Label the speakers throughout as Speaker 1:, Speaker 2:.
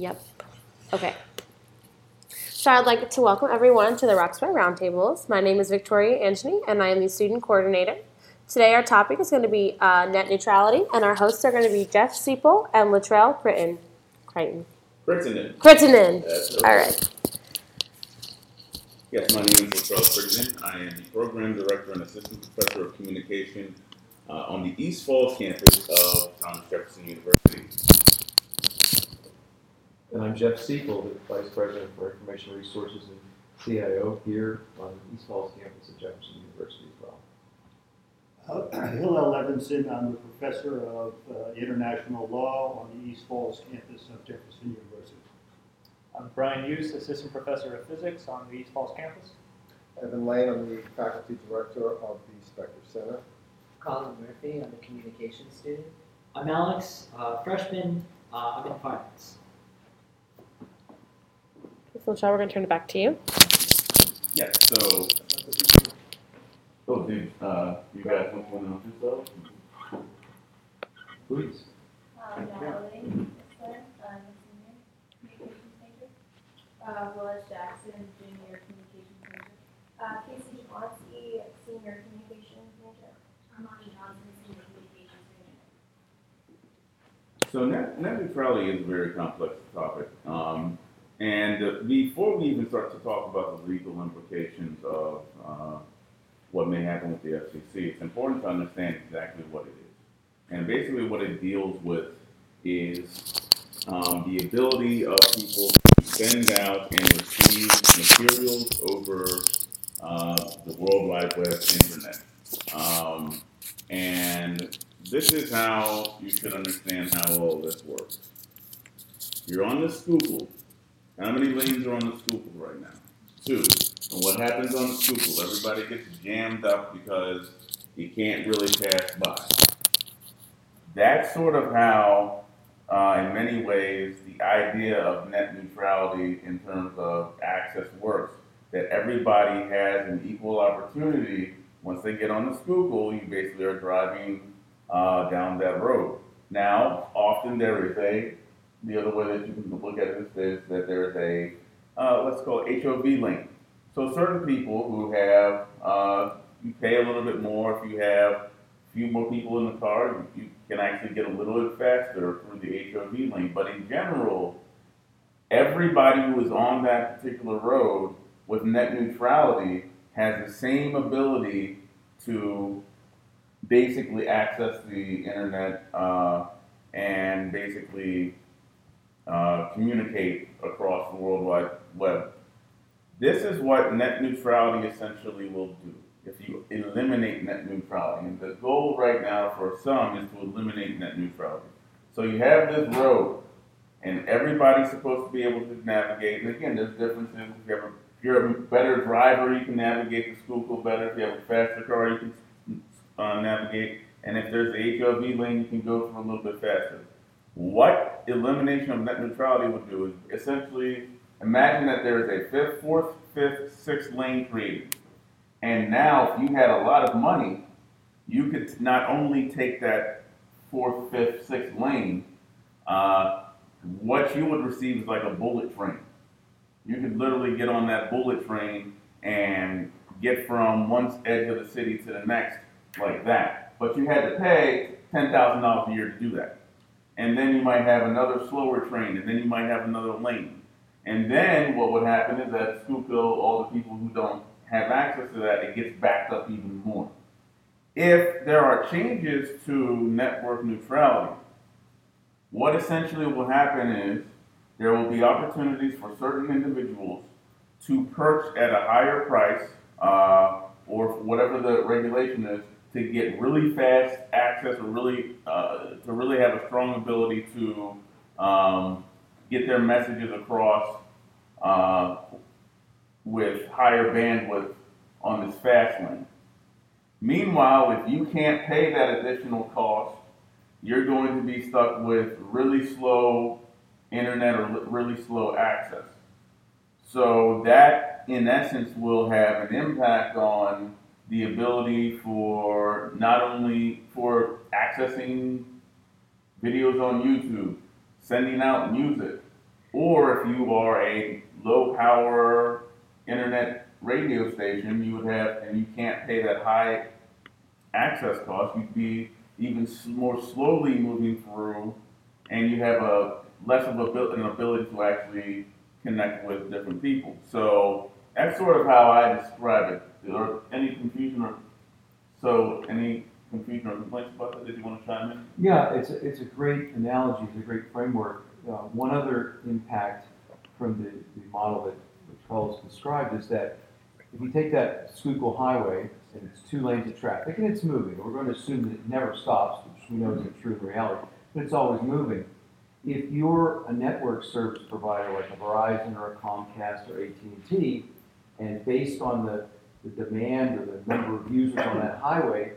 Speaker 1: Yep. Okay. So I'd like to welcome everyone to the Roxbury Roundtables. My name is Victoria Antony, and I am the student coordinator. Today our topic is going to be uh, net neutrality, and our hosts are going to be Jeff Seipel and Latrell Critton. Crichton.
Speaker 2: Crittenden.
Speaker 1: Crittenden. All right.
Speaker 2: Yes, my name is Latrell Crittenden. I am the program director and assistant professor of communication uh, on the East Falls campus of Thomas Jefferson University.
Speaker 3: And I'm Jeff Siegel, the Vice President for Information Resources and CIO here on the East Falls campus of Jefferson University as well.
Speaker 4: Uh, Hillel Levinson, I'm the professor of uh, international law on the East Falls campus of Jefferson University.
Speaker 5: I'm Brian Hughes, Assistant Professor of Physics on the East Falls campus.
Speaker 6: Evan Lane, I'm the faculty director of the Specter Center.
Speaker 7: Colin Murphy, I'm a communications student. I'm Alex, uh, freshman, uh, I'm in finance.
Speaker 1: So Latrell, we're going to turn it back to you.
Speaker 2: Yes, so. Oh, dude, uh, you guys want to announce yourselves?
Speaker 3: Please.
Speaker 8: Um, Natalie Whistler, I'm senior communications major. Uh, Willis Jackson, junior communications major. Uh, Casey Schwanzky, senior communications major. Armani Johnson, senior communications major.
Speaker 2: So net, net neutrality is a very complex topic. Um, and uh, before we even start to talk about the legal implications of uh, what may happen with the FCC, it's important to understand exactly what it is. And basically, what it deals with is um, the ability of people to send out and receive materials over uh, the World Wide Web internet. Um, and this is how you should understand how all this works. You're on the Schuylkill. How many lanes are on the Schuylkill right now? Two. And what happens on the Schuylkill? Everybody gets jammed up because you can't really pass by. That's sort of how, uh, in many ways, the idea of net neutrality in terms of access works. That everybody has an equal opportunity. Once they get on the Schuylkill, you basically are driving uh, down that road. Now, often there is a, the other way that you can look at this is that there's a, uh, let's call it HOV lane. So certain people who have, uh, you pay a little bit more if you have a few more people in the car, you can actually get a little bit faster through the HOV lane. But in general, everybody who is on that particular road with net neutrality has the same ability to basically access the internet uh, and basically uh, communicate across the World Wide Web. This is what net neutrality essentially will do if you eliminate net neutrality. And the goal right now for some is to eliminate net neutrality. So you have this road, and everybody's supposed to be able to navigate. And again, there's differences. If, you have a, if you're a better driver, you can navigate the Schuylkill better. If you have a faster car, you can uh, navigate. And if there's a HOV lane, you can go through a little bit faster. What elimination of net neutrality would do is essentially imagine that there is a fifth, fourth, fifth, sixth lane created. And now, if you had a lot of money, you could not only take that fourth, fifth, sixth lane, uh, what you would receive is like a bullet train. You could literally get on that bullet train and get from one edge of the city to the next like that. But you had to pay $10,000 a year to do that. And then you might have another slower train, and then you might have another lane. And then what would happen is that Schuylkill, all the people who don't have access to that, it gets backed up even more. If there are changes to network neutrality, what essentially will happen is there will be opportunities for certain individuals to perch at a higher price uh, or whatever the regulation is to get really fast access or really uh, to really have a strong ability to um, get their messages across uh, with higher bandwidth on this fast lane. Meanwhile, if you can't pay that additional cost, you're going to be stuck with really slow internet or really slow access. So that, in essence, will have an impact on the ability for not only for accessing videos on YouTube, sending out music, Or if you are a low power internet radio station, you would have, and you can't pay that high access cost, you'd be even more slowly moving through, and you have a less of a, an ability to actually connect with different people. So that's sort of how I describe it. Or any confusion or so any confusion or complaints about that? Did you want to chime in?
Speaker 9: Yeah, it's, a- it's a great analogy, it's a great framework. Uh, One other impact from the, the model that which Carlos described is that if you take that Schuylkill Highway, and it's two lanes of traffic, and it's moving, we're going to assume that it never stops, which we know isn't true in reality, but it's always moving. If you're a network service provider like a Verizon or a Comcast or AT&T, and based on the, the demand or the number of users on that highway,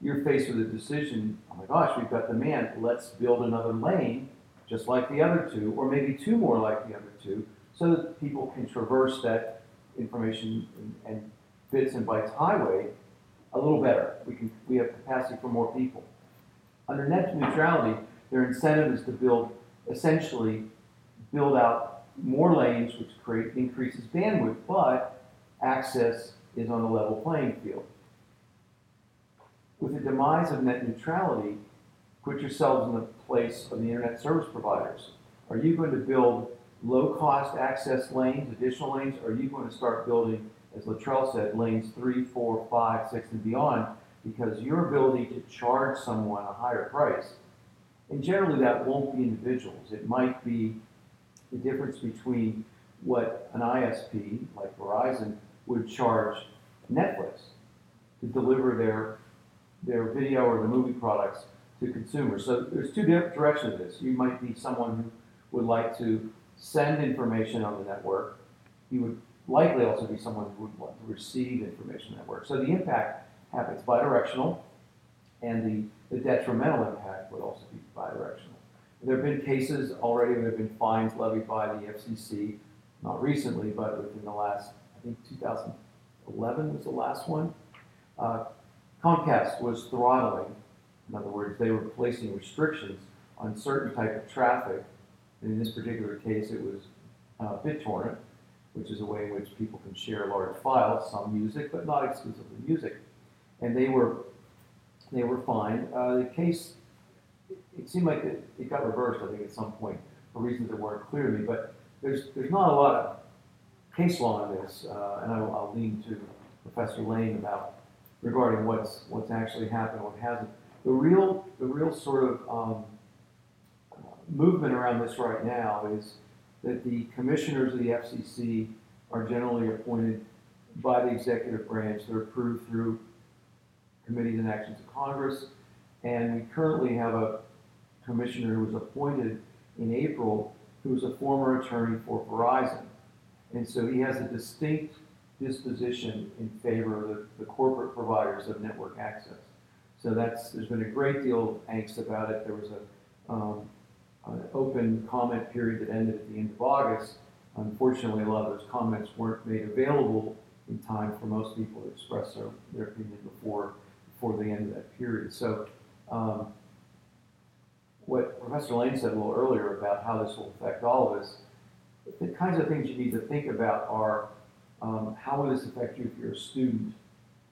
Speaker 9: you're faced with a decision, oh my gosh, we've got demand, let's build another lane, just like the other two, or maybe two more like the other two, so that people can traverse that information and- and bits and bytes highway a little better. We can, we have capacity for more people. Under net neutrality, their incentive is to build, essentially, build out more lanes, which create, increases bandwidth, but access is on a level playing field. With the demise of net neutrality, put yourselves in the place of the internet service providers. Are you going to build low-cost access lanes, additional lanes? Or are you going to start building, as Latrell said, lanes three, four, five, six, and beyond? Because your ability to charge someone a higher price, and generally that won't be individuals. It might be the difference between what an ISP, like Verizon, would charge Netflix to deliver their, their video or the movie products to consumers. So there's two different directions of this. You might be someone who would like to send information on the network. You would likely also be someone who would want to receive information on the network. So the impact happens bidirectional, and the, the detrimental impact would also be bidirectional. There have been cases already, there have been fines levied by the FCC, not recently, but within the last, think 2011 was the last one. Uh, Comcast was throttling, in other words, they were placing restrictions on certain type of traffic. And in this particular case, it was uh, BitTorrent, which is a way in which people can share large files, some music, but not exclusively music. And they were, they were fined. Uh, the case, it seemed like it, it got reversed, I think, at some point, for reasons that weren't clear to me. But there's, there's not a lot of case law on this, uh, and I'll, I'll lean to Professor Lane about regarding what's, what's actually happened, what hasn't. The real, the real sort of um, movement around this right now is that the commissioners of the FCC are generally appointed by the executive branch. They're approved through committees and actions of Congress. And we currently have a commissioner who was appointed in April who's a former attorney for Verizon. And so he has a distinct disposition in favor of the, the corporate providers of network access. So that's, there's been a great deal of angst about it. There was a, um, an open comment period that ended at the end of August. Unfortunately, a lot of those comments weren't made available in time for most people to express their, their opinion before, before the end of that period. So, um, what Professor Lane said a little earlier about how this will affect all of us, the kinds of things you need to think about are um, how will this affect you if you're a student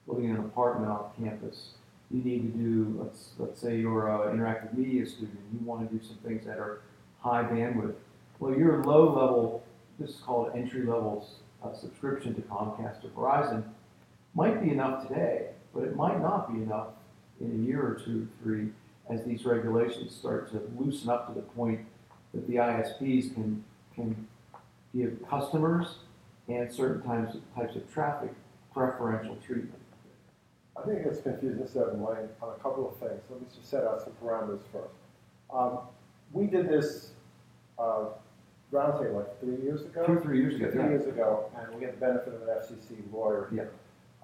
Speaker 9: living in an apartment off campus? You need to do, let's, let's say you're an interactive media student, you want to do some things that are high bandwidth. Well, your low level, this is called entry level uh, subscription to Comcast or Verizon, might be enough today, but it might not be enough in a year or two, three, as these regulations start to loosen up to the point that the ISPs can, can give customers and certain types of, types of traffic preferential treatment.
Speaker 6: I think it's confusing Evan Lane on a couple of things. Let me just set out some parameters first. Um, we did this, uh, roundtable like three years ago?
Speaker 9: Two, three years ago,
Speaker 6: Three
Speaker 9: yeah.
Speaker 6: years ago, and we had the benefit of an FCC lawyer.
Speaker 9: Yeah.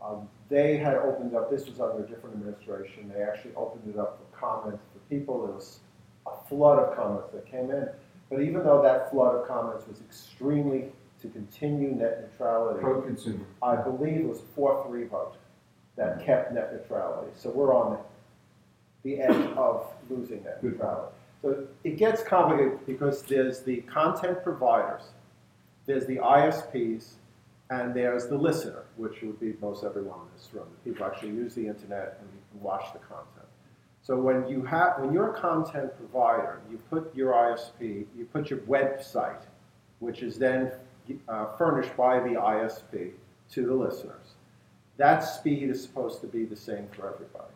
Speaker 6: Um, they had opened up, this was under a different administration, they actually opened it up for comments for people. There was a flood of comments that came in. But even though that flood of comments was extremely to continue net neutrality,
Speaker 9: Pro-consumer.
Speaker 6: I believe it was a four-three vote that kept net neutrality. So we're on the edge of losing net neutrality. So it gets complicated because there's the content providers, there's the ISPs, and there's the listener, which would be most everyone in this room. The people actually use the internet and watch the content. So when you have, when you're a content provider, you put your ISP, you put your website, which is then uh, furnished by the ISP to the listeners. That speed is supposed to be the same for everybody.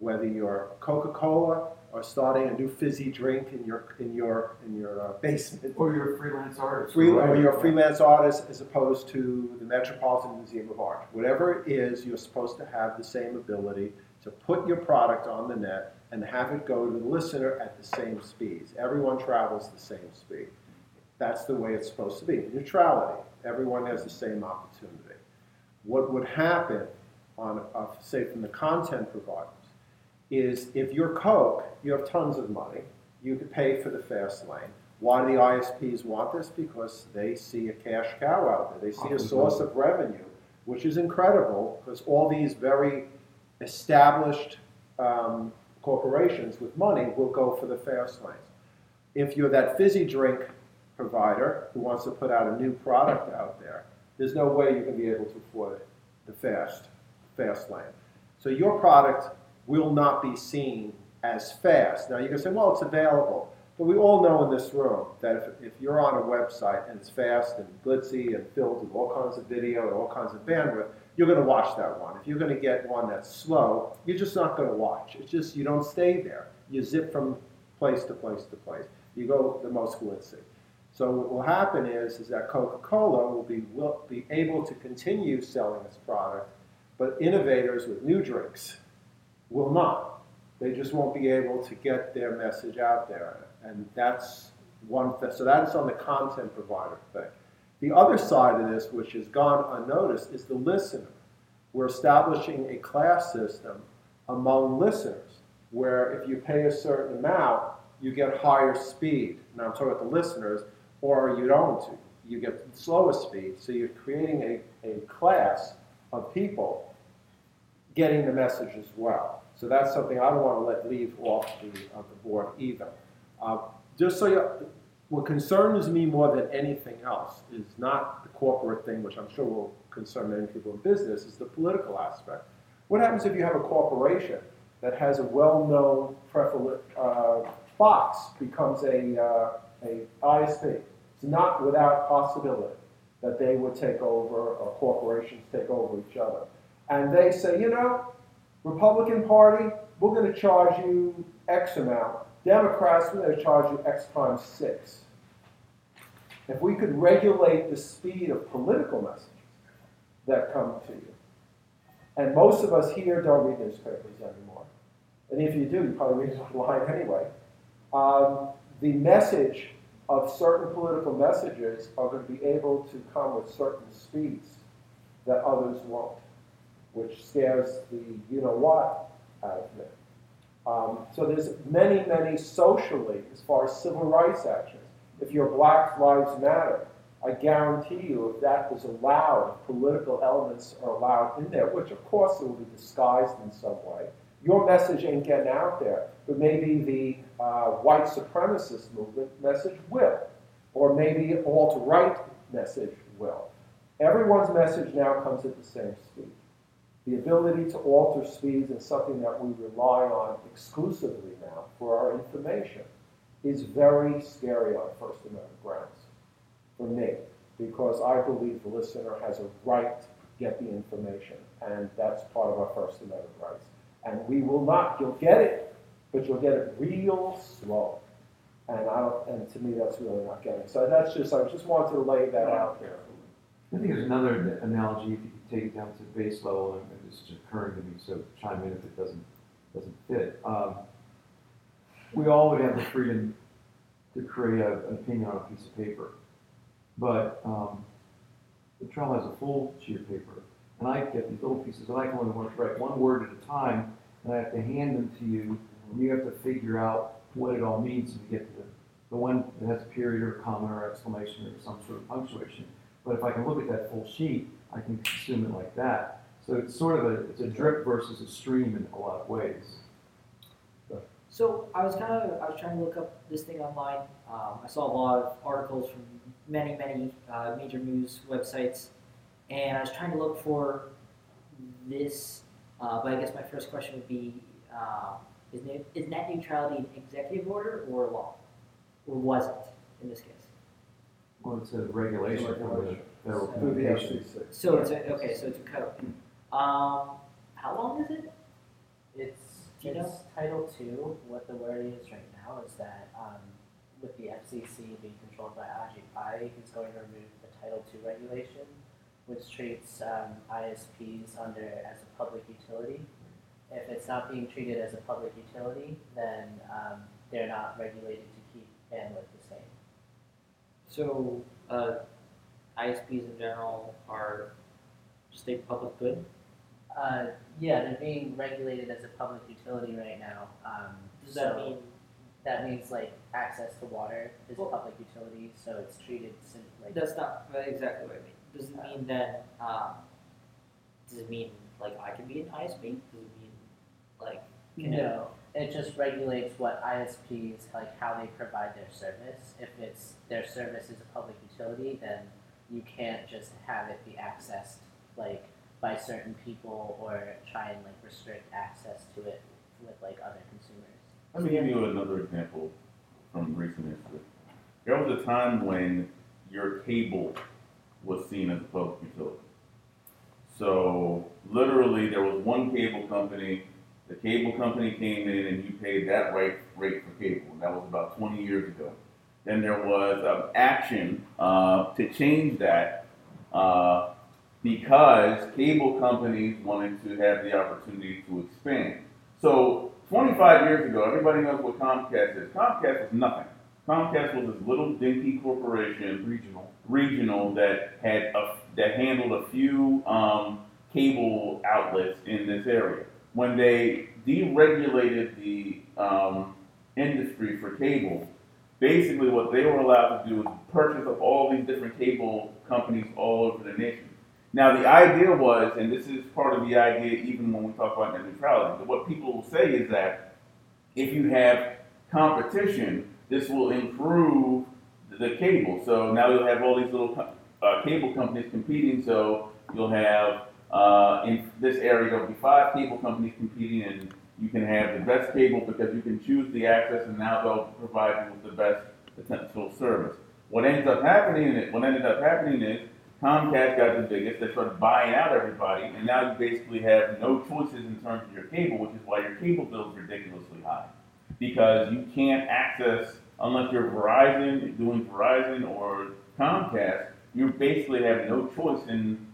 Speaker 6: Whether you're Coca-Cola or starting a new fizzy drink in your in your in your uh, basement,
Speaker 3: Or you're a freelance artist.
Speaker 6: free, or you're a freelance artist as opposed to the Metropolitan Museum of Art. Whatever it is, you're supposed to have the same ability to put your product on the net and have it go to the listener at the same speeds. Everyone travels the same speed. That's the way it's supposed to be. Neutrality. Everyone has the same opportunity. What would happen on, uh, say, from the content providers is if you're Coke, you have tons of money. You could pay for the fast lane. Why do the ISPs want this? Because they see a cash cow out there. They see a source of revenue, which is incredible because all these very established um, corporations with money will go for the fast lanes. If you're that fizzy drink provider who wants to put out a new product out there, there's no way you're going to be able to afford the fast, fast lane. So your product will not be seen as fast. Now you can say, well, it's available. But we all know in this room that if, if you're on a website and it's fast and glitzy and filled with all kinds of video and all kinds of bandwidth, you're going to watch that one. If you're going to get one that's slow, you're just not going to watch. It's just you don't stay there. You zip from place to place to place. You go the most glitzy. So what will happen is, is that Coca-Cola will be, will be able to continue selling its product, but innovators with new drinks will not. They just won't be able to get their message out there. And that's one. So that's on the content provider thing. The other side of this, which has gone unnoticed, is the listener. We're establishing a class system among listeners where if you pay a certain amount, you get higher speed. Now I'm talking about the listeners, or you don't. You get slower speed. So you're creating a, a class of people getting the message as well. So that's something I don't want to let leave off the, of the board either. Uh, just so you, what concerns me more than anything else is not the corporate thing, which I'm sure will concern many people in business, is the political aspect. What happens if you have a corporation that has a well-known prefer- uh, Fox becomes a, uh, a ISP? It's not without possibility that they would take over or corporations take over each other. And they say, you know, Republican Party, we're going to charge you X amount. Democrats, we're going to charge you X times six. If we could regulate the speed of political messages that come to you, and most of us here don't read newspapers anymore, and if you do, you probably read it online anyway, um, the message of certain political messages are going to be able to come with certain speeds that others won't, which scares the you know what out of me. Um, so there's many, many socially, as far as civil rights actions. If your Black Lives Matter, I guarantee you, if that is allowed, political elements are allowed in there, which of course it will be disguised in some way. Your message ain't getting out there, but maybe the uh, white supremacist movement message will, or maybe alt-right message will. Everyone's message now comes at the same speed. The ability to alter speeds is something that we rely on exclusively now for our information is very scary on First Amendment grounds for me, because I believe the listener has a right to get the information, and that's part of our First Amendment rights. And we will not, you'll get it, but you'll get it real slow. And I don't, and to me, that's really not getting. So that's just, I just wanted to lay that out there.
Speaker 3: I think there's another analogy, if you could take it down to base level, and it's occurring to me, so chime in if it doesn't, doesn't fit. Um, we all would have the freedom to create a, an opinion on a piece of paper. But um, the trial has a full sheet of paper, and I get these little pieces, and I can only want to write one word at a time, and I have to hand them to you, and you have to figure out what it all means to get to the, the one that has a period or a comma or exclamation or some sort of punctuation. But if I can look at that full sheet, I can consume it like that. So it's sort of a, it's a drip versus a stream in a lot of ways.
Speaker 7: So I was kind of I was trying to look up this thing online. Um, I saw a lot of articles from many many uh, major news websites, and I was trying to look for this. Uh, but I guess my first question would be: uh, Is net, is net neutrality an executive order or a law, or was it in this case?
Speaker 3: Well, it's a regulation from the Federal
Speaker 6: Through the
Speaker 3: Communications.
Speaker 6: FCC.
Speaker 7: So it's a, okay. So it's a code. Um, how long is it?
Speaker 10: It's,
Speaker 7: Do you know?
Speaker 10: it's Title Two, what the word is right now is that, um, with the FCC being controlled by Ajit, it's going to remove the Title Two regulation, which treats, um, ISPs under, as a public utility. If it's not being treated as a public utility, then, um, they're not regulated to keep bandwidth the same.
Speaker 7: So uh, ISPs in general are just a public good.
Speaker 10: Uh, yeah, they're being regulated as a public utility right now, um,
Speaker 7: Does that mean
Speaker 10: That means like access to water is a
Speaker 7: Well-
Speaker 10: public utility, so it's treated sim- like.
Speaker 7: that's not exactly what I mean? Does it mean that? Um, does it mean like I can be an ISP? Does it mean like can it-
Speaker 10: No, it just regulates what ISPs, like how they provide their service. If it's, their service is a public utility, then you can't just have it be accessed like by certain people or try and like restrict access to it with like other consumers.
Speaker 2: Let me give you another example from recent history. There was a time when your cable was seen as a public utility. So literally, there was one cable company. The cable company came in and you paid that rate rate for cable. That was about 20 years ago. Then there was an action uh, to change that uh, because cable companies wanted to have the opportunity to expand. So 25 years ago, everybody knows what Comcast is. Comcast was nothing. Comcast was this little dinky corporation, regional, regional that had a, that handled a few um, cable outlets in this area. When they deregulated the um, industry for cable, basically what they were allowed to do was purchase up all these different cable companies all over the nation. Now the idea was, and this is part of the idea even when we talk about net neutrality, what people will say is that if you have competition, this will improve the cable. So now you'll have all these little uh, cable companies competing. So you'll have uh, in this area there'll be five cable companies competing, and you can have the best cable because you can choose the access, and now they'll provide you with the best potential service. What ends up happening, what ended up happening is Comcast got the biggest. They started buying out everybody, and now you basically have no choices in terms of your cable, which is why your cable bill is ridiculously high because you can't access unless you're Verizon, doing Verizon or Comcast. You basically have no choice in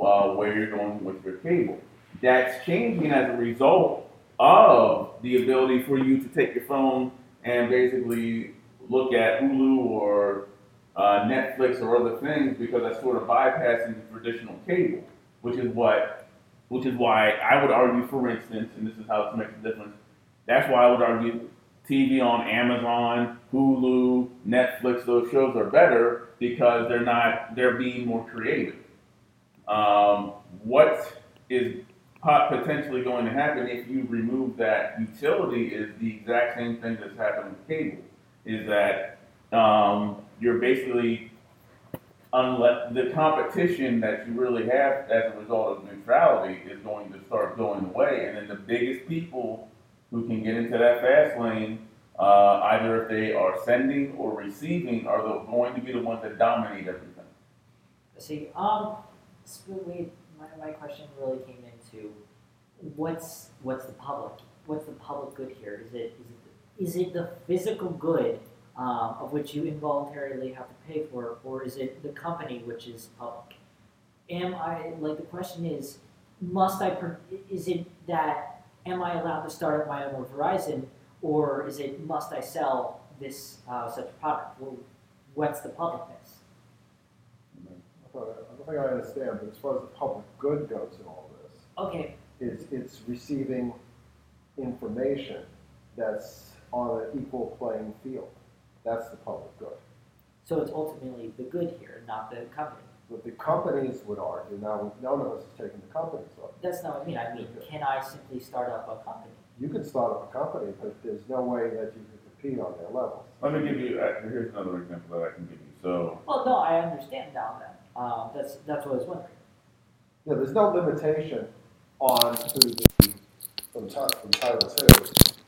Speaker 2: uh, where you're going with your cable. That's changing as a result of the ability for you to take your phone and basically look at Hulu or uh, Netflix or other things because that's sort of bypassing the traditional cable, which is what, which is why I would argue, for instance, and this is how this makes a difference. That's why I would argue TV on Amazon, Hulu, Netflix, those shows are better because they're not, they're being more creative. Um, what is potentially going to happen if you remove that utility is the exact same thing that's happened with cable. Is that um, you're basically the competition that you really have as a result of neutrality is going to start going away, and then the biggest people who can get into that fast lane, uh, either if they are sending or receiving, are the, going to be the ones that dominate everything.
Speaker 7: See, um, wait, my, my question really came into what's what's the public? What's the public good here? Is it is it is it the physical good um, of which you involuntarily have to pay for, or is it the company which is public? Am I like the question is, must I? Is it that am I allowed to start up my own Verizon, or is it must I sell this uh, such product? Well, what's the public
Speaker 6: I don't I don't think I understand, but as far as the public good goes in all this,
Speaker 7: Okay,
Speaker 6: is it's receiving information that's on an equal playing field. That's the public good.
Speaker 7: So it's ultimately the good here, not the company.
Speaker 6: But the companies would argue, now, none of us is taking the companies up.
Speaker 7: That's not what I mean. I mean, can I simply start up a company?
Speaker 6: you can start up a company, but there's no way that you can compete on their level.
Speaker 2: Let me give you, uh, here's another example that I can give you. So,
Speaker 7: Well, no, I understand now then. Um, that's, that's what I was wondering.
Speaker 6: Yeah, there's no limitation on who the, from Ti- from Title II,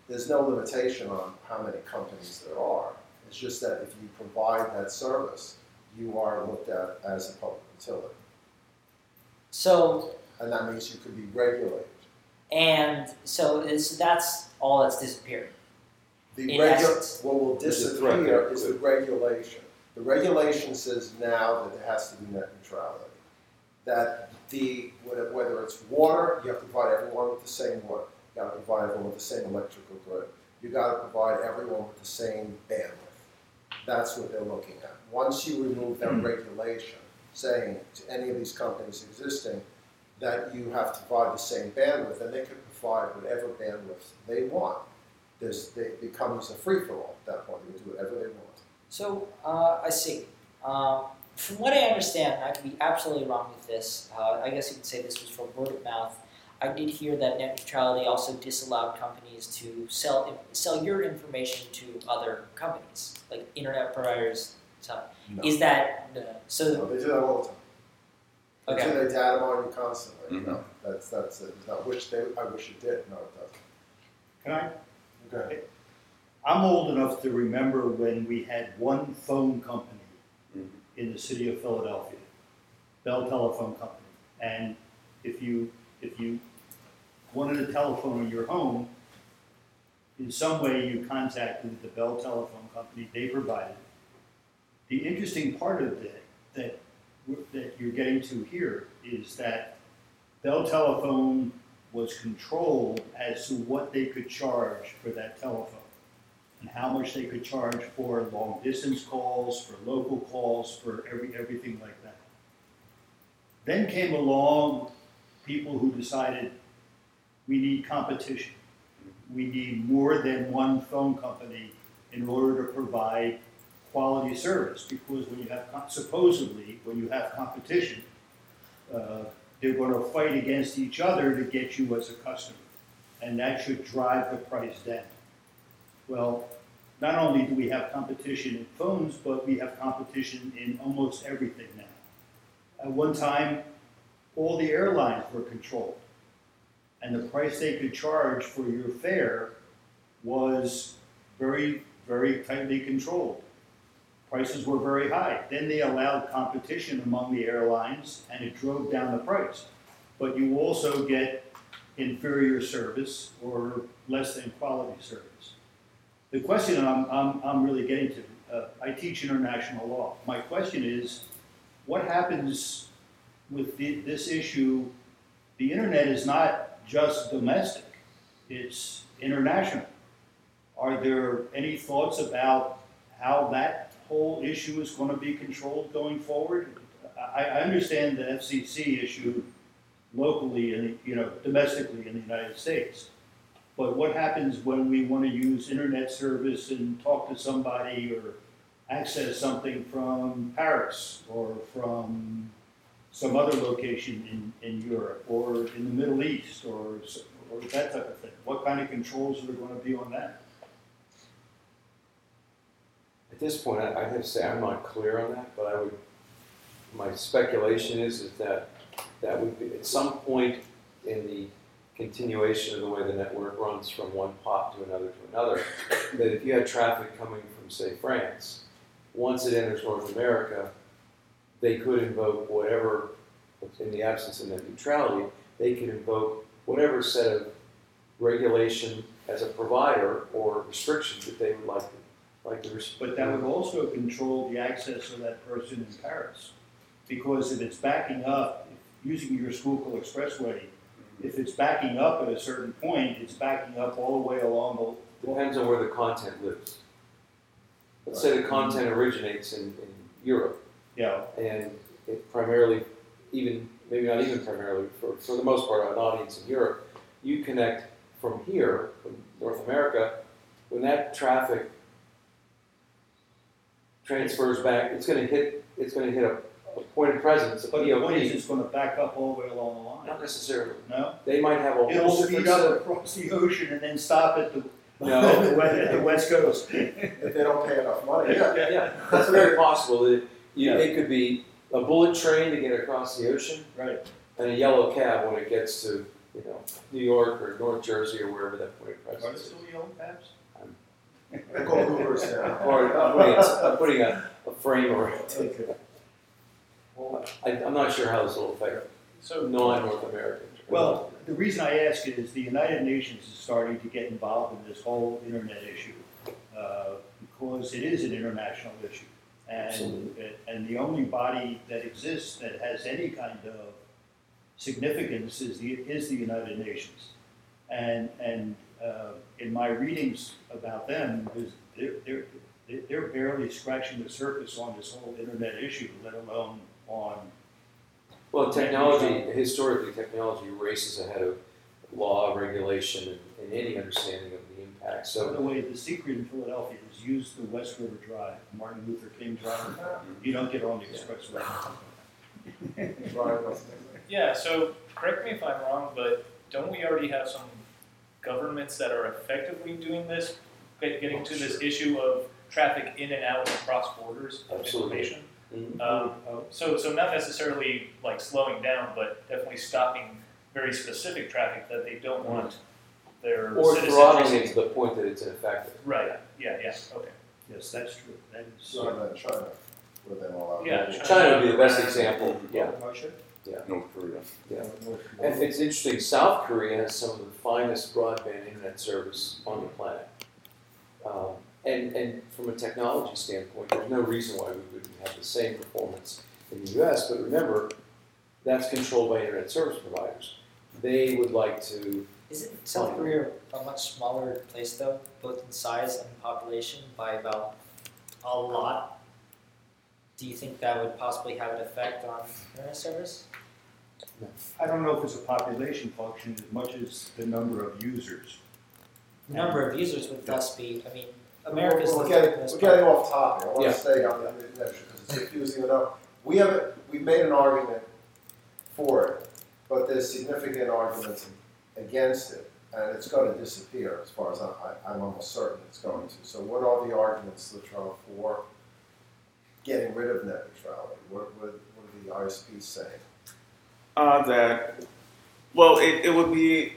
Speaker 6: there's no limitation on how many companies there are. It's just that if you provide that service, you are looked at as a public utility.
Speaker 7: So,
Speaker 6: And that means you could be regulated.
Speaker 7: and so is, that's all that's disappearing.
Speaker 6: The regu, what will
Speaker 2: There's a threat
Speaker 6: disappear
Speaker 2: there,
Speaker 6: is
Speaker 2: too.
Speaker 6: the regulation. The regulation says now that there has to be net neutrality. That the, whether it's water, you have to provide everyone with the same water. You gotta provide everyone with the same electrical grid. You gotta provide everyone with the same bandwidth. That's what they're looking at. Once you remove that hmm. regulation, saying to any of these companies existing that you have to provide the same bandwidth, then they can provide whatever bandwidth they want. There's, it becomes a free-for-all at that point, they can do whatever they want.
Speaker 7: So, uh, I see. Um, from what I understand, I could be absolutely wrong with this, uh, I guess you could say this was from word of mouth. I did hear that net neutrality also disallowed companies to sell sell your information to other companies, like internet providers. So,
Speaker 6: No.
Speaker 7: is that no, so?
Speaker 6: No, they do that all the time. They
Speaker 7: Okay.
Speaker 6: do their data mine you constantly, you
Speaker 2: Mhm.
Speaker 6: know, that's, that's it. I wish they, I wish it did, no, it doesn't.
Speaker 4: Can I,
Speaker 6: Okay.
Speaker 4: I'm old enough to remember when we had one phone company
Speaker 2: Mhm.
Speaker 4: in the city of Philadelphia, Bell Telephone Company. And if you, if you wanted a telephone in your home, in some way you contacted the Bell Telephone Company, they provided. The interesting part of that, that, that you're getting to here is that Bell Telephone was controlled as to what they could charge for that telephone and how much they could charge for long distance calls, for local calls, for every, everything like that. Then came along people who decided we need competition. We need more than one phone company in order to provide quality service because when you have, supposedly, when you have competition, uh, they're going to fight against each other to get you as a customer. And that should drive the price down. Well, not only do we have competition in phones, but we have competition in almost everything now. At one time, all the airlines were controlled. And the price they could charge for your fare was very, very tightly controlled. Prices were very high. Then they allowed competition among the airlines and it drove down the price. But you also get inferior service or less than quality service. The question I'm, I'm, I'm really getting to, uh, I teach international law. My question is, what happens with the, this issue? The internet is not just domestic, it's international. Are there any thoughts about how that whole issue is going to be controlled going forward? I, I understand the FCC issue locally and, you know, domestically in the United States. But what happens when we want to use internet service and talk to somebody or access something from Paris or from some other location in, in Europe or in the Middle East or, or that type of thing? What kind of controls are there going to be on that?
Speaker 9: At this point, I, I have to say, I'm not clear on that, but I would, my speculation is, is that that would be, at some point in the continuation of the way the network runs from one POP to another to another, that if you had traffic coming from, say, France, once it enters North America, they could invoke whatever, in the absence of net neutrality, they could invoke whatever set of regulation as a provider or restrictions that they would like to, like res-
Speaker 4: But that would also control the access of that person in Paris. Because if it's backing up, using your Schuylkill Expressway, if it's backing up at a certain point, it's backing up all the way along the.
Speaker 9: Depends on where the content lives. Let's say the content originates in, in Europe,
Speaker 4: Yeah,
Speaker 9: and it primarily, even, maybe not even primarily, for, for the most part, an audience in Europe, you connect from here, from North America, when that traffic transfers back, it's gonna hit, it's gonna hit a, a point of presence, a
Speaker 4: But the point is,
Speaker 9: POP,
Speaker 4: it's gonna back up all the way along the line.
Speaker 9: not
Speaker 4: line,
Speaker 9: necessarily.
Speaker 4: no?
Speaker 9: They might have a
Speaker 4: It'll
Speaker 9: whole
Speaker 4: speed up
Speaker 9: set.
Speaker 4: across the ocean and then stop at the,
Speaker 9: No.
Speaker 4: the west, at the west coast.
Speaker 6: If they don't pay enough money, yeah.
Speaker 9: Yeah, that's very possible. It, you,
Speaker 4: Yeah.
Speaker 9: it could be a bullet train to get across the ocean
Speaker 4: Right.
Speaker 9: and a yellow cab when it gets to, you know, New York or North Jersey or wherever that appointed
Speaker 4: Are there
Speaker 9: president is.
Speaker 4: still yellow cabs?
Speaker 6: They go Ubers now.
Speaker 9: Or I'm putting, a, I'm putting a, a frame around it. I, I'm not sure how this will affect
Speaker 5: So,
Speaker 9: non-North Americans.
Speaker 4: Well, the reason I ask is the United Nations is starting to get involved in this whole internet issue, uh, because it is an international issue. And,
Speaker 9: Absolutely.
Speaker 4: and the only body that exists that has any kind of significance is the, is the United Nations. And, and, uh, in my readings about them, is they're, they're, they're barely scratching the surface on this whole internet issue, let alone on
Speaker 9: Well, technology, historically, technology races ahead of law, regulation, and, and any understanding of the impact. So, By
Speaker 4: the way, the secret in Philadelphia is use the West River Drive, Martin Luther King Drive. You don't get on the expressway.
Speaker 6: Brian,
Speaker 5: yeah, so correct me if I'm wrong, but don't we already have some governments that are effectively doing this, get- getting to this oh, issue of traffic in and out across borders of
Speaker 9: Absolutely.
Speaker 5: information?
Speaker 9: Mhm.
Speaker 5: Um, so, so not necessarily like slowing down, but definitely stopping very specific traffic that they don't want their
Speaker 9: or throttling it to the point that it's ineffective.
Speaker 5: Right, yeah, yeah, okay.
Speaker 4: Yes, that's true. That is.
Speaker 6: Sort of in China, where they allow.
Speaker 5: Yeah,
Speaker 9: China would be the best example. Yeah,
Speaker 4: Russia?
Speaker 2: North Korea.
Speaker 9: yeah. And it's interesting. South Korea has some of the finest broadband internet service on the planet. Um, and and from a technology standpoint, there's no reason why we wouldn't have the same performance in the U.S. But remember, that's controlled by internet service providers. They would like to.
Speaker 7: Isn't South Korea a much smaller place though, both in size and population by about a lot? Do you think that would possibly have an effect on internet service?
Speaker 4: I don't know if it's a population function as much as the number of users.
Speaker 7: The number of users would thus be, I mean, America's
Speaker 6: We're
Speaker 7: the
Speaker 6: getting,
Speaker 7: most
Speaker 6: we're getting off topic, I
Speaker 9: Yeah.
Speaker 6: wanna stay on the internet because it's confusing enough. We have, a- we've made an argument for it, but there's significant arguments against it, and it's gonna disappear, as far as I, I- I'm almost certain it's going to. So what are the arguments, Latrell, for getting rid of net neutrality? What, what, what are the ISPs saying?
Speaker 2: Uh, that, well, it, it would be,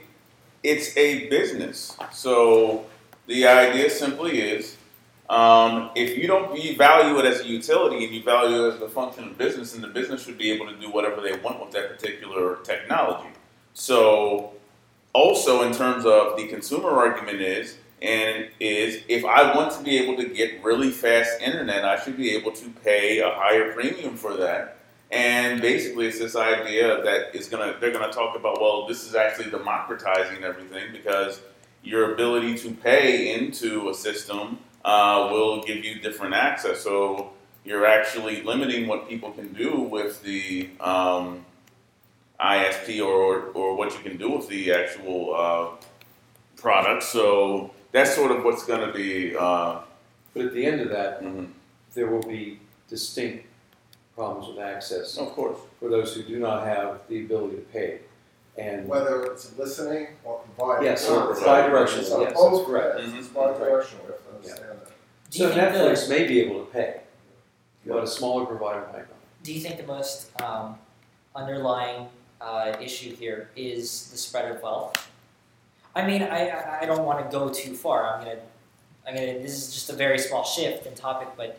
Speaker 2: it's a business. So the idea simply is, um, if you don't, you value it as a utility and you value it as a function of business, then the business should be able to do whatever they want with that particular technology. So also in terms of the consumer argument is, and is if I want to be able to get really fast internet, I should be able to pay a higher premium for that. And basically, it's this idea that is gonna they're gonna talk about well, this is actually democratizing everything because your ability to pay into a system uh, will give you different access. So you're actually limiting what people can do with the um, ISP or, or what you can do with the actual uh, product. So that's sort of what's going to be. Uh,
Speaker 9: But at the end of that,
Speaker 2: mhm.
Speaker 9: there will be distinct problems with access
Speaker 2: Of course.
Speaker 9: for those who do not have the ability to pay. And
Speaker 6: Whether it's listening or providing.
Speaker 9: Yes,
Speaker 6: service.
Speaker 9: bidirectional,
Speaker 6: It's on
Speaker 9: yes, that's
Speaker 6: both
Speaker 9: correct.
Speaker 6: ends. It's
Speaker 2: Mhm.
Speaker 6: bidirectional, we have to understand that.
Speaker 7: Do you
Speaker 9: so
Speaker 7: think
Speaker 9: Netflix
Speaker 7: the,
Speaker 9: may be able to pay, but a smaller provider might not.
Speaker 7: do you think the most um, underlying uh, issue here is the spread of wealth? I mean, I, I- I don't want to go too far. I'm gonna, I'm gonna. This is just a very small shift in topic, but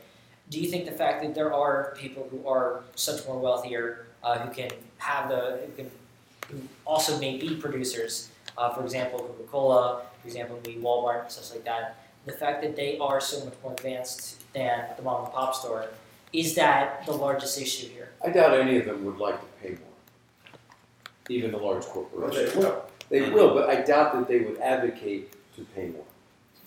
Speaker 7: do you think the fact that there are people who are such more wealthier uh, who can have the who can who also may be producers, uh, for example, Coca-Cola, for example, maybe Walmart, and stuff like that. The fact that they are so much more advanced than the mom and pop store is that the largest issue here?
Speaker 9: I doubt any of them would like to pay more, even the large
Speaker 6: But
Speaker 9: corporations.
Speaker 6: they will.
Speaker 9: They will, but I doubt that they would advocate to pay more.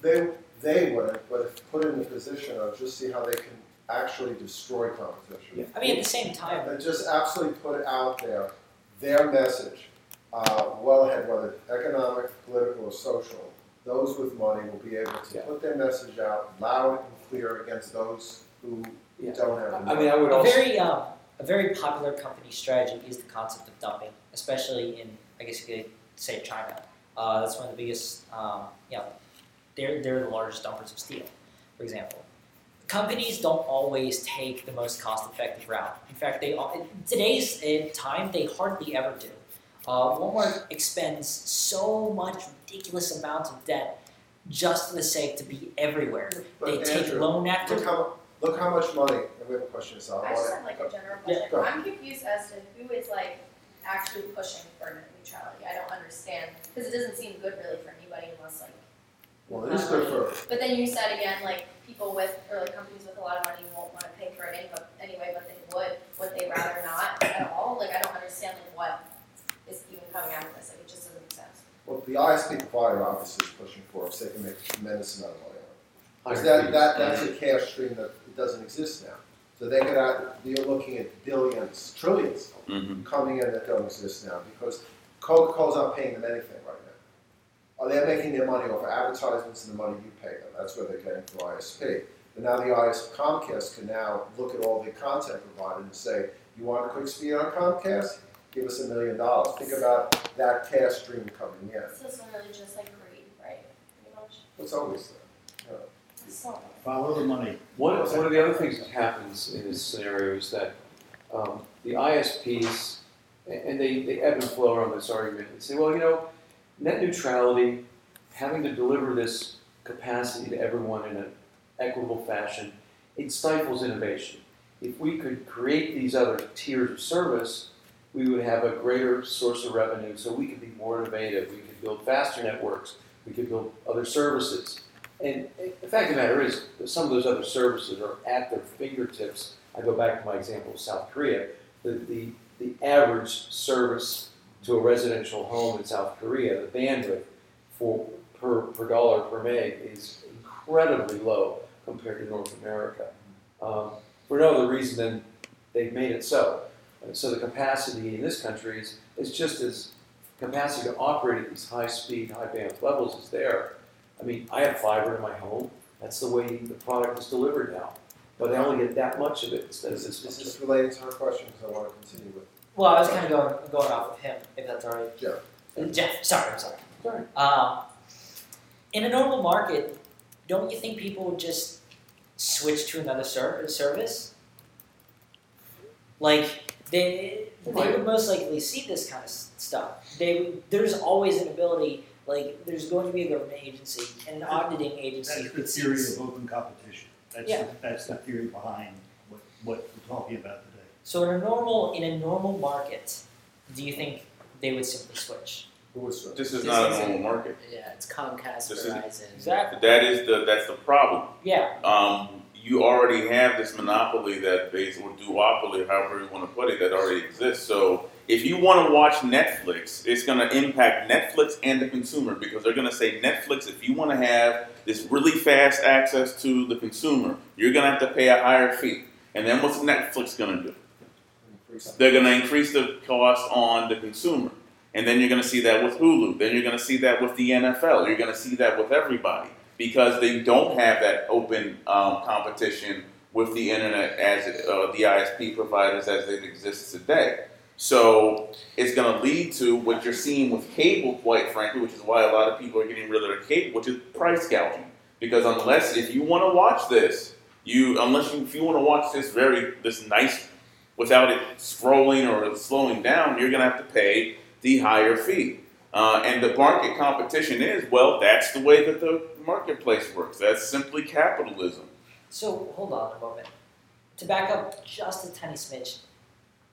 Speaker 6: They, they wouldn't, but if put in the position of just see how they can actually destroy competition.
Speaker 9: Yeah.
Speaker 7: I mean, at the same time,
Speaker 6: And just absolutely put it out there their message, uh, well ahead, whether economic, political, or social. Those with money will be able to
Speaker 9: Yeah.
Speaker 6: put their message out loud and clear against those who
Speaker 9: Yeah.
Speaker 6: don't have the
Speaker 9: I mean, I would
Speaker 7: a
Speaker 9: also.
Speaker 7: very um, a very popular company strategy is the concept of dumping, especially in, I guess you could say China. Uh, that's one of the biggest, um, you know, they're, they're the largest dumpers of steel, for example. Companies don't always take the most cost-effective route. In fact, they in today's uh, time they hardly ever do. Uh, Walmart expends so much ridiculous amounts of debt just for the sake to be everywhere. They
Speaker 6: But
Speaker 7: take
Speaker 6: Andrew,
Speaker 7: loan after
Speaker 6: Look how, look how much money, and we have a question, so I
Speaker 8: I just have like a general question.
Speaker 6: go.
Speaker 8: I'm confused as to who is like actually pushing for net neutrality. I don't understand, because it doesn't seem good really for anybody unless like.
Speaker 6: Well, it is good for,
Speaker 8: But then you said again, like people with, or like companies with a lot of money won't wanna pay for it any- anyway, but they would, would they rather not at all? Like, I don't understand like what is even coming out of this, like it just doesn't make sense.
Speaker 6: well, the ISP provider obviously is pushing for it, so they can make a tremendous amount of money on it. Because that, that, that's a cash stream that it doesn't exist now. So they could, add- be looking at billions, trillions
Speaker 2: Mhm.
Speaker 6: coming in that don't exist now, because Coca-Cola's not paying them anything right now. Are they making their money off advertisements and the money you pay them? That's where they're getting through ISP. But now the IS Comcast can now look at all the content provided and say, you want a quick speed on Comcast? Give us a million dollars. Think about that cash stream coming in.
Speaker 8: So it's literally just like greed, right? Pretty much.
Speaker 6: It's always there.
Speaker 8: So.
Speaker 4: Follow the money.
Speaker 9: One, of- one of the other things that happens in this scenario is that um, the ISPs, and they, they ebb and flow around this argument and say, well, you know, net neutrality, having to deliver this capacity to everyone in an equitable fashion, it stifles innovation. If we could create these other tiers of service, we would have a greater source of revenue, so we could be more innovative, we could build faster networks, we could build other services. And the fact of the matter is, some of those other services are at their fingertips. I go back to my example of South Korea. The, the, the average service to a residential home in South Korea, the bandwidth for, per, per dollar per meg is incredibly low compared to North America. Um, for no other reason than they've made it so. And so the capacity in this country is, is just as capacity to operate at these high speed, high bandwidth levels is there. I mean, I have fiber in my home. That's the way the product is delivered now. But I only get that much of it instead of this
Speaker 6: this, is related to her question, because I want to continue with,
Speaker 7: Well, I was kind of going going off of him, if that's all right.
Speaker 6: Jeff.
Speaker 7: Jeff, sorry, I'm sorry.
Speaker 9: Sorry.
Speaker 7: Um, in a normal market, don't you think people would just switch to another ser- service? Like they they would most likely see this kind of stuff. They there's always an ability. Like there's going to be a government agency and an auditing agency
Speaker 4: That's the theory
Speaker 7: this.
Speaker 4: of open competition. That's,
Speaker 7: Yeah.
Speaker 4: the- that's the theory behind what, what we're talking about today.
Speaker 7: So in a normal in a normal market, do you think they would simply switch?
Speaker 6: who was,
Speaker 2: This is
Speaker 10: This
Speaker 2: not a normal market.
Speaker 10: Yeah, it's Comcast,
Speaker 2: This is-
Speaker 10: Verizon.
Speaker 7: Exactly.
Speaker 2: That is the that's the problem.
Speaker 7: Yeah.
Speaker 2: Um, you already have this monopoly that based or duopoly, however you want to put it, that already exists. So if you want to watch Netflix, it's going to impact Netflix and the consumer because they're going to say Netflix. If you want to have this really fast access to the consumer, you're going to have to pay a higher fee. And then what's Netflix going to do? They're going to increase the cost on the consumer. And then you're going to see that with Hulu. Then you're going to see that with the NFL. You're going to see that with everybody because they don't have that open um, competition with the internet as uh, the ISP providers as it exists today. So it's going to lead to what you're seeing with cable, quite frankly, which is why a lot of people are getting rid of their cable, which is price gouging. Because unless if you want to watch this, you unless you if you want to watch this very this nice without it scrolling or slowing down, you're going to have to pay the higher fee. Uh, and the market competition is well, that's the way that the marketplace works. That's simply capitalism.
Speaker 7: So hold on a moment. To back up just a tiny smidge,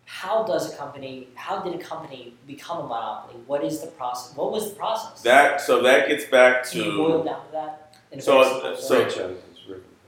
Speaker 7: how does a company? How did a company become a monopoly? What is the process? What was the process?
Speaker 2: That so that gets back
Speaker 7: Can you boil
Speaker 2: to
Speaker 7: down to that? In a
Speaker 2: So- so-
Speaker 9: written.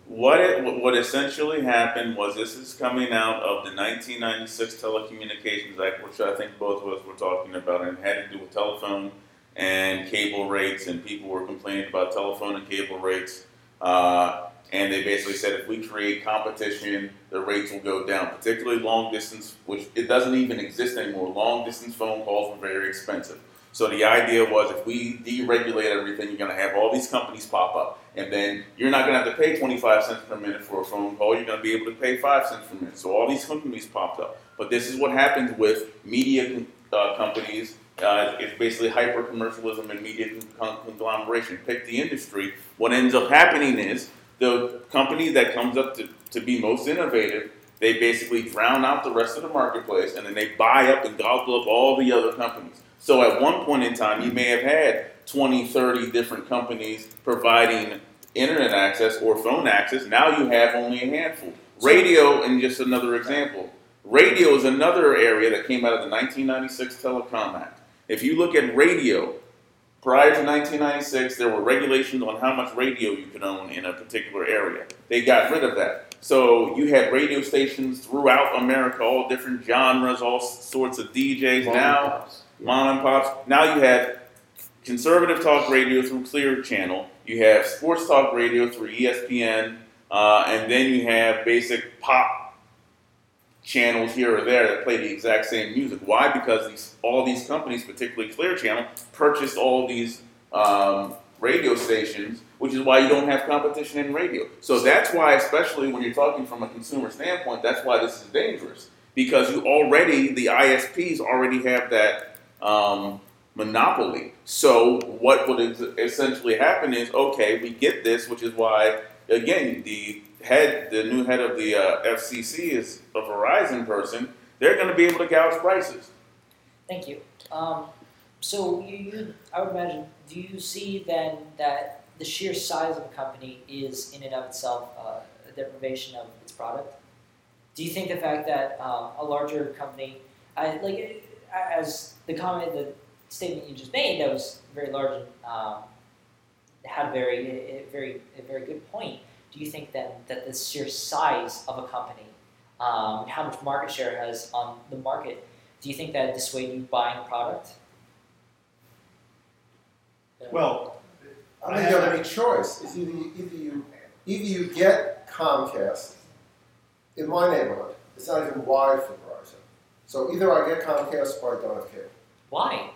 Speaker 2: What it what essentially happened was this is coming out of the 1996 Telecommunications Act, which I think both of us were talking about, and had to do with telephone and cable rates, and people were complaining about telephone and cable rates. Uh, and they basically said if we create competition, the rates will go down, particularly long distance, which it doesn't even exist anymore. Long distance phone calls were very expensive. So the idea was if we deregulate everything, you're going to have all these companies pop up. And then you're not going to have to pay 25 cents per minute for a phone call. You're going to be able to pay 5 cents per minute. So all these companies popped up. But this is what happens with media uh, companies. Uh, it's basically hyper commercialism and media con- conglomeration. Pick the industry. What ends up happening is the company that comes up to, to be most innovative, they basically drown out the rest of the marketplace and then they buy up and gobble up all the other companies. So at one point in time, you may have had 20, 30 different companies providing internet access or phone access. Now you have only a handful. Radio, and just another example, radio is another area that came out of the 1996 Telecom Act. If you look at radio, prior to 1996, there were regulations on how much radio you could own in a particular area. They got rid of that. So you had radio stations throughout America, all different genres, all sorts of DJs.
Speaker 9: Mom and
Speaker 2: now,
Speaker 9: pops.
Speaker 2: Mom and pops. Now you have conservative talk radio through Clear Channel. You have sports talk radio through ESPN, uh, and then you have basic pop channels here or there that play the exact same music. Why? Because these all these companies, particularly Clear Channel, purchased all these um, radio stations, which is why you don't have competition in radio. So that's why, especially when you're talking from a consumer standpoint, that's why this is dangerous because you already the ISPs already have that um, monopoly. So what would essentially happen is okay, we get this, which is why again the head, the new head of the uh, FCC is a Verizon person. They're going to be able to gouge prices.
Speaker 7: Thank you. Um, so you, you, I would imagine, do you see then that the sheer size of a company is in and of itself uh, a deprivation of its product? Do you think the fact that um, a larger company, I, like as the comment, the statement you just made, that was very large and um, had very, a, a very, a very good point. Do you think then that the sheer size of a company, um, how much market share it has on the market, do you think that dissuade you buying product?
Speaker 4: Well,
Speaker 6: I don't think you have any choice. It's either you, either you either you get Comcast. In my neighborhood, it's not even wide for Verizon. So either I get Comcast or I don't have cable.
Speaker 7: Why?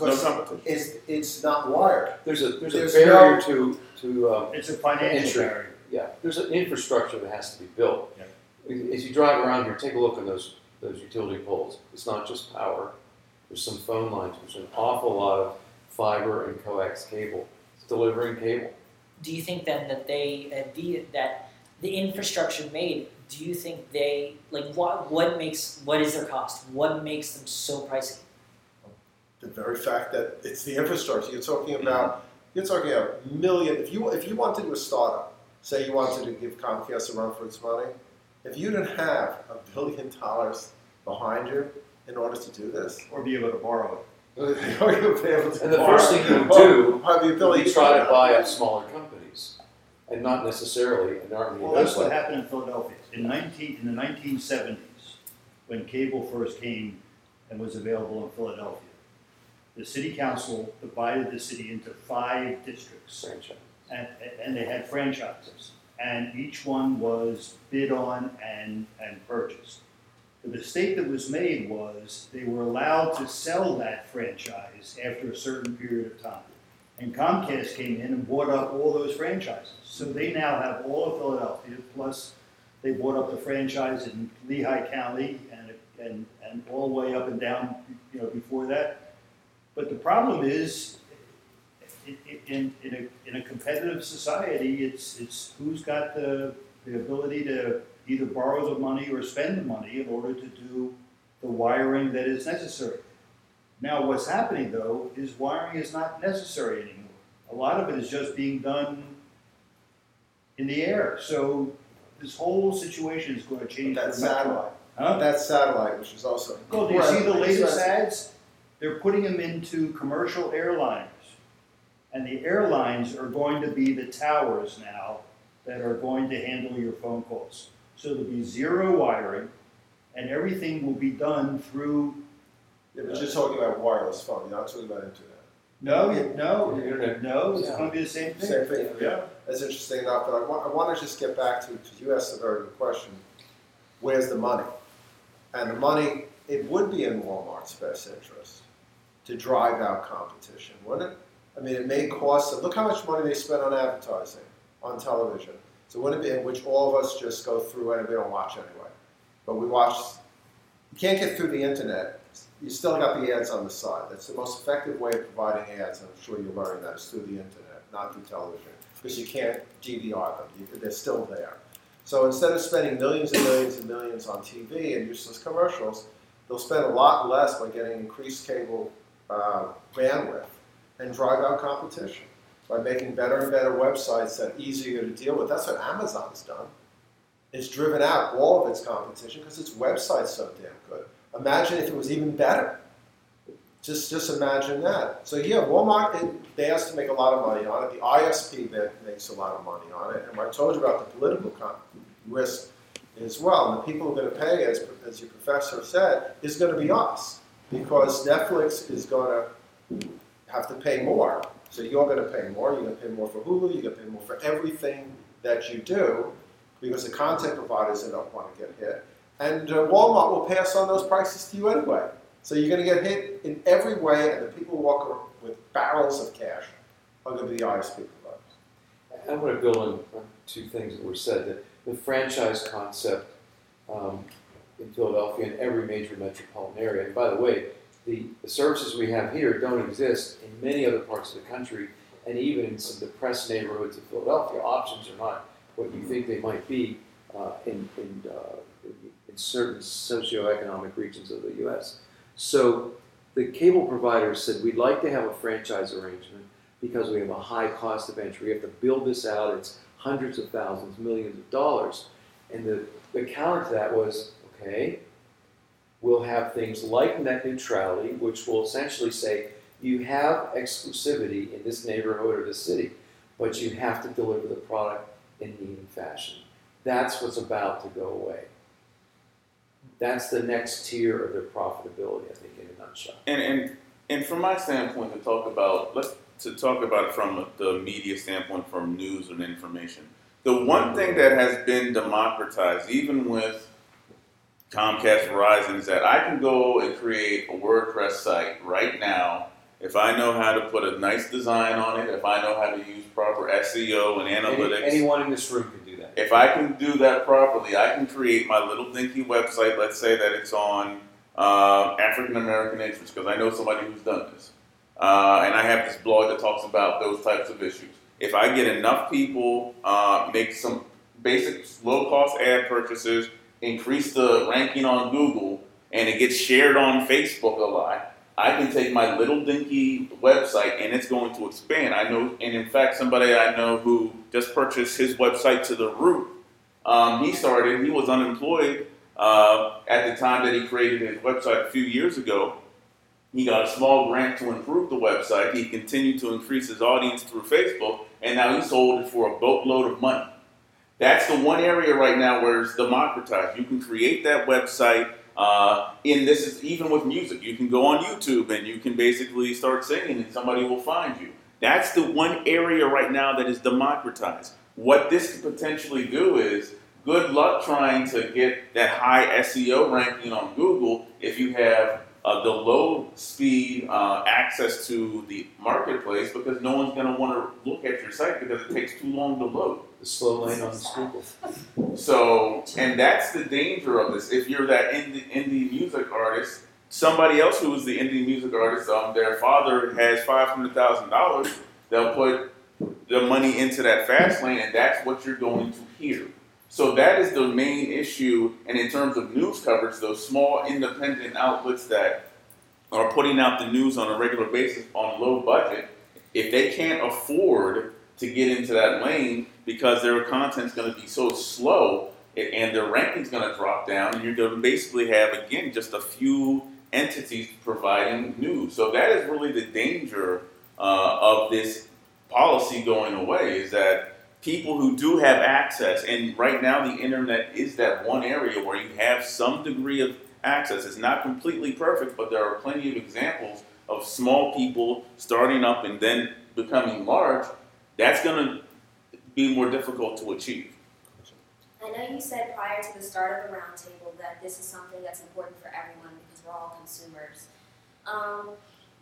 Speaker 2: No
Speaker 6: Because
Speaker 2: competition.
Speaker 6: it's it's not wired.
Speaker 9: There's a, there's a
Speaker 6: There's
Speaker 9: barrier
Speaker 6: no-
Speaker 9: to, to, um,
Speaker 4: it's a financial
Speaker 9: Entry.
Speaker 4: barrier.
Speaker 9: yeah, there's an infrastructure that has to be built.
Speaker 4: Yeah.
Speaker 9: As you drive around here, take a look at those, those utility poles. It's not just power. There's some phone lines, there's an awful lot of fiber and coax cable. It's delivering cable.
Speaker 7: Do you think then that they uh, the that the infrastructure made? Do you think they like what what makes what is their cost? What makes them so pricey?
Speaker 6: The very fact that it's the infrastructure. You're talking about you're talking about million. If you if you wanted to do a startup, say you wanted to give Comcast a run for its money, if you didn't have a billion dollars behind you in order to do this,
Speaker 4: Or be able to borrow it.
Speaker 6: you would be able to
Speaker 9: And the first thing you would do
Speaker 6: have the ability
Speaker 9: We try to buy up smaller companies, and not necessarily an army
Speaker 4: Well, that's what happened in Philadelphia. In nineteen, in the nineteen seventies, when cable first came and was available in Philadelphia, the city council divided the city into five districts.
Speaker 9: franchise.
Speaker 4: and, and they had franchises, and each one was bid on and, and purchased. The mistake that was made was they were allowed to sell that franchise after a certain period of time. And Comcast came in and bought up all those franchises. So they now have all of Philadelphia, plus they bought up the franchise in Lehigh County and, and, and all the way up and down, you know, before that. But the problem is, in, in, in a, in a competitive society, it's, it's who's got the, the ability to either borrow the money or spend the money in order to do the wiring that is necessary. Now, what's happening though is wiring is not necessary anymore. A lot of it is just being done in the air. So this whole situation is going to change.
Speaker 6: That's
Speaker 4: Metro.
Speaker 6: satellite.
Speaker 4: Huh?
Speaker 6: That's satellite, which is also.
Speaker 4: Well, do you see the latest ads? They're putting them into commercial airliners. And the airlines are going to be the towers now that are going to handle your phone calls. So there'll be zero wiring and everything will be done through,
Speaker 6: Yeah, but you're talking about wireless phone. You're not talking about internet.
Speaker 4: no, no,
Speaker 9: Internet.
Speaker 4: no, it's gonna be the same thing.
Speaker 6: Same thing.
Speaker 4: Yeah.
Speaker 6: That's interesting enough, but I want, I want to just get back to, because you asked a very good question, where's the money? And the money, it would be in Walmart's best interest to drive out competition, wouldn't it? I mean, it may cost them, look how much money they spend on advertising on television. So wouldn't it be, in which all of us just go through and we don't watch anyway. But we watch, you can't get through the internet. You still got the ads on the side. That's the most effective way of providing ads, I'm sure you're learning that, is through the internet, not through television. Because you can't DVR them, you, they're still there. So instead of spending millions and millions and millions on TV and useless commercials, they'll spend a lot less by getting increased cable uh, bandwidth and drive out competition by making better and better websites that are easier to deal with. That's what Amazon's done. It's driven out all of its competition because its website's so damn good. Imagine if it was even better. Just, just imagine that. So yeah, Walmart, they asked to make a lot of money on it. The ISP that makes a lot of money on it. And I told you about the political risk as well. And the people who are going to pay, as, as your professor said, is going to be us because Netflix is going to have to pay more. So you're going to pay more. You're going to pay more for Hulu. You're going to pay more for everything that you do because the content providers don't want to get hit. And uh, Walmart will pass on those prices to you anyway. So you're going to get hit in every way, and the people who walk with barrels of cash are going to be the ISP providers.
Speaker 9: I want to build on two things that were said. That the franchise concept um, in Philadelphia and every major metropolitan area. And by the way, the, the services we have here don't exist in many other parts of the country, and even in some depressed neighborhoods of Philadelphia, options are not what you think they might be uh, in, in, uh, in certain socioeconomic regions of the U.S. So the cable providers said we'd like to have a franchise arrangement because we have a high cost of entry. We have to build this out. It's hundreds of thousands, millions of dollars. And the, the counter to that was okay, we'll have things like net neutrality, which will essentially say you have exclusivity in this neighborhood or this city, but you have to deliver the product in even fashion. That's what's about to go away. That's the next tier of their profitability, I think, in a nutshell.
Speaker 2: And and and from my standpoint, to talk about let's to talk about it from the media standpoint, from news and information. The one thing that has been democratized, even with Comcast, Verizon, is that I can go and create a WordPress site right now if I know how to put a nice design on it, if I know how to use proper SEO and analytics.
Speaker 9: Any, anyone in this room can do that.
Speaker 2: If I can do that properly, I can create my little dinky website. Let's say that it's on uh, African American interests, because I know somebody who's done this. Uh, and I have this blog that talks about those types of issues. If I get enough people, uh, make some basic low cost ad purchases, increase the ranking on Google, and it gets shared on Facebook a lot, I can take my little dinky website and it's going to expand. I know, and in fact, somebody I know who just purchased his website to the root. Um, he started, he was unemployed uh, at the time that he created his website a few years ago. He got a small grant to improve the website. He continued to increase his audience through Facebook, and now he sold it for a boatload of money. That's the one area right now where it's democratized. You can create that website. Uh, and this is even with music. You can go on YouTube and you can basically start singing, and somebody will find you. That's the one area right now that is democratized. What this could potentially do is good luck trying to get that high SEO ranking on Google if you have uh, the low speed uh, access to the marketplace because no one's going to want to look at your site because it takes too long to load.
Speaker 9: The slow lane on Google.
Speaker 2: So, and that's the danger of this. If you're that indie, indie music artist, somebody else who is the indie music artist, um, their father has five hundred thousand dollars. They'll put the money into that fast lane, and that's what you're going to hear. So that is the main issue. And in terms of news coverage, those small independent outlets that are putting out the news on a regular basis on low budget, if they can't afford to get into that lane because their content's going to be so slow and their ranking's going to drop down, and you're going to basically have again just a few entities providing news. So that is really the danger uh, of this policy going away. Is that people who do have access, and right now the internet is that one area where you have some degree of access. It's not completely perfect, but there are plenty of examples of small people starting up and then becoming large. That's going to be more difficult to achieve.
Speaker 11: I know you said prior to the start of the roundtable that this is something that's important for everyone because we're all consumers. Um,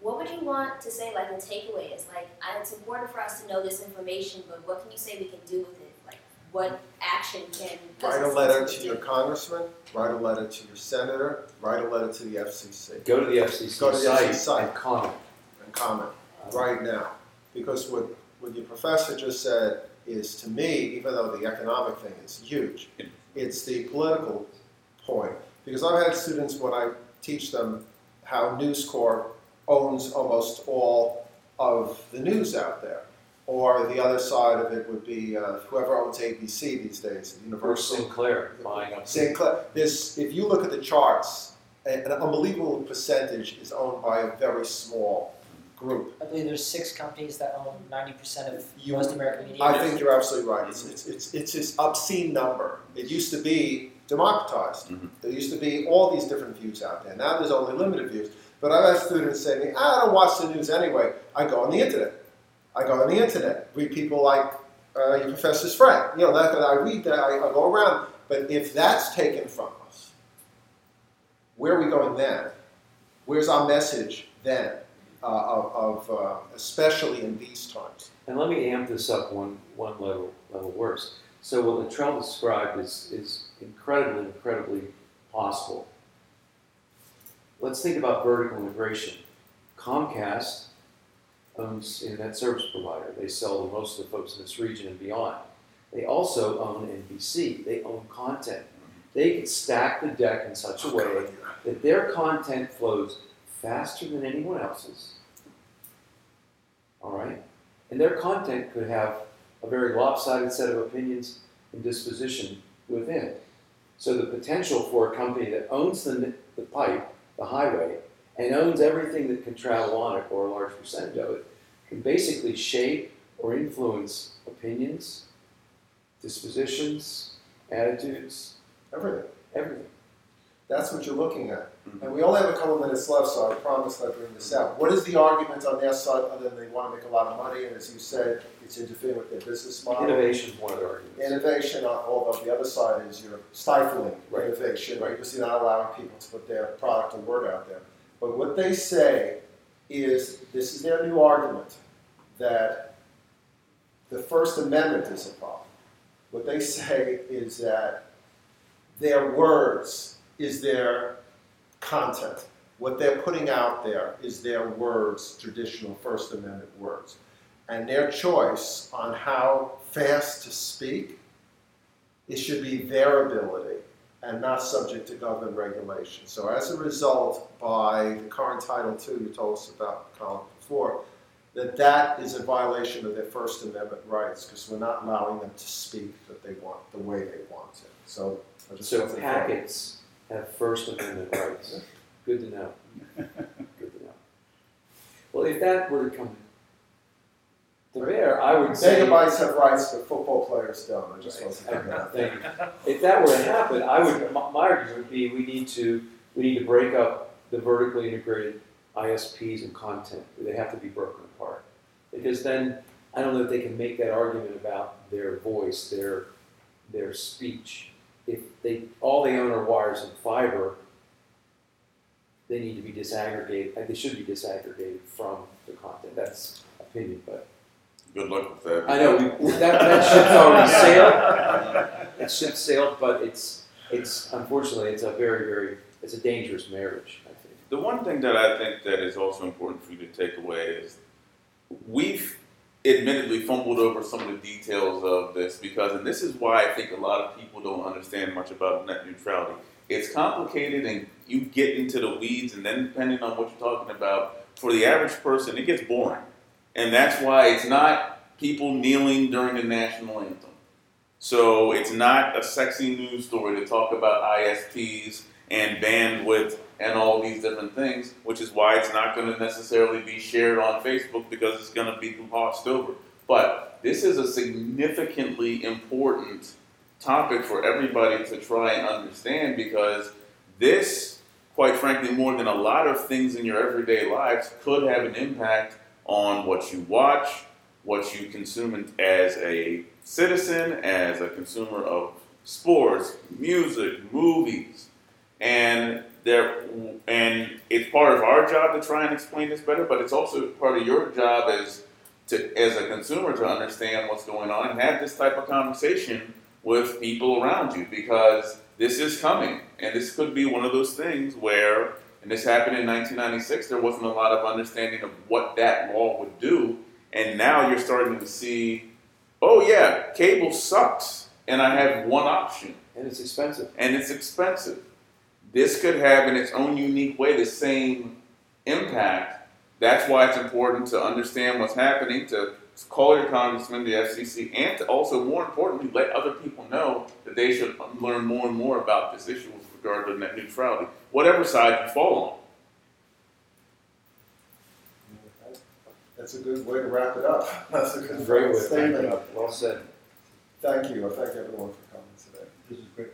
Speaker 11: what would you want to say, like, the takeaway is? Like, it's important for us to know this information, but what can you say we can do with it? Like, what action can
Speaker 6: Write a letter to your congressman, write a letter to your senator, write a letter to the FCC,
Speaker 9: Go to the FCC
Speaker 6: Go to the FCC
Speaker 9: site
Speaker 6: site.
Speaker 9: and comment.
Speaker 6: and comment right now. Because what, what your professor just said is, to me, even though the economic thing is huge, it's the political point. Because I've had students, when I teach them how News Corp owns almost all of the news out there. Or the other side of it would be uh, whoever owns ABC these days,
Speaker 9: Or
Speaker 6: Universal.
Speaker 9: Sinclair buying up.
Speaker 6: Sinclair, this, if you look at the charts, an unbelievable percentage is owned by a very small group.
Speaker 10: I believe there's six companies that own ninety percent of
Speaker 6: You-
Speaker 10: most American media.
Speaker 6: I think you're absolutely right. It's, it's, it's, it's this obscene number. It used to be democratized.
Speaker 2: Mhm.
Speaker 6: There used to be all these different views out there. Now there's only limited views. But I've had students say to me, "Ah, I don't watch the news anyway. I go on the internet. I go on the internet, read people like uh, your professor's friend. You know, that, I read that, I, I go around. But if that's taken from us, where are we going then? Where's our message then, uh, of, of uh, especially in these times?
Speaker 9: And let me amp this up one, one level, level worse. So what Latrell described is, is incredibly, incredibly possible. Let's think about vertical integration. Comcast owns internet service provider. They sell to most of the folks in this region and beyond. They also own NBC. They own content. They can stack the deck in such a way that their content flows faster than anyone else's. All right? And their content could have a very lopsided set of opinions and disposition within. So the potential for a company that owns the, the pipe, the highway, and owns everything that can travel on it, or a large percentage of it, can basically shape or influence opinions, dispositions, attitudes,
Speaker 6: Everything.
Speaker 9: everything.
Speaker 6: That's what you're looking at.
Speaker 2: Mhm.
Speaker 6: And we only have a couple minutes left, so I promise I'll bring this out. What is the argument on their side other than they want to make a lot of money, and as you said, it's interfering with their business model?
Speaker 9: Innovation is one of the arguments.
Speaker 6: Innovation, uh, although the other side is you're stifling
Speaker 9: Right.
Speaker 6: innovation because you're not allowing people to put their product or word out there. But what they say is this is their new argument that the First Amendment is a problem. What they say is that their words is their content. What they're putting out there is their words, traditional First Amendment words. And their choice on how fast to speak, it should be their ability and not subject to government regulation. So as a result, by the current Title II you told us about, Colin, before, that that is a violation of their First Amendment rights because we're not allowing them to speak that they want, the way they want to. So I just
Speaker 9: So packets have First Amendment rights. Good to know. Good to know. Well, if that were to come to bear, I would say.
Speaker 6: Megabytes have rights, but football players don't. I just wanted to bring that.
Speaker 9: If that were to happen, I would, my my argument would be, we need to, we need to break up the vertically integrated ISPs and content. They have to be broken apart. Because then, I don't know if they can make that argument about their voice, their, their speech. If they, all they own are wires and fiber, they need to be disaggregated, uh, they should be disaggregated from the content. That's opinion, but
Speaker 2: Good luck with that.
Speaker 9: I know, we, that, that ship's already sailed. That ship sailed, but it's, it's, unfortunately, it's a very, very, it's a dangerous marriage, I think.
Speaker 2: The one thing that I think that is also important for you to take away is we've admittedly fumbled over some of the details of this because, and this is why I think a lot of people don't understand much about net neutrality. It's complicated and you get into the weeds, and then depending on what you're talking about, for the average person, it gets boring. And that's why it's not people kneeling during the national anthem. So it's not a sexy news story to talk about ISPs and bandwidth and all these different things, which is why it's not going to necessarily be shared on Facebook because it's going to be glossed over. But this is a significantly important topic for everybody to try and understand because this, quite frankly, more than a lot of things in your everyday lives, could have an impact on what you watch, what you consume as a citizen, as a consumer of sports, music, movies, and there and it's part of our job to try and explain this better, but it's also part of your job as to as a consumer to understand what's going on and have this type of conversation with people around you because this is coming and this could be one of those things where and this happened in 1996 there wasn't a lot of understanding of what that law would do and now you're starting to see oh yeah cable sucks and i have one option
Speaker 9: And it's expensive.
Speaker 2: and it's expensive. This could have, in its own unique way, the same impact. That's why it's important to understand what's happening, to call your congressman, the FCC, and to also, more importantly, let other people know that they should learn more and more about this issue with regard to net neutrality, whatever side you fall on.
Speaker 6: That's a good way to wrap it up. That's a good
Speaker 9: Great way to wrap
Speaker 6: statement.
Speaker 9: it up. Well said.
Speaker 6: Thank you, I thank everyone for coming today.
Speaker 4: This is great.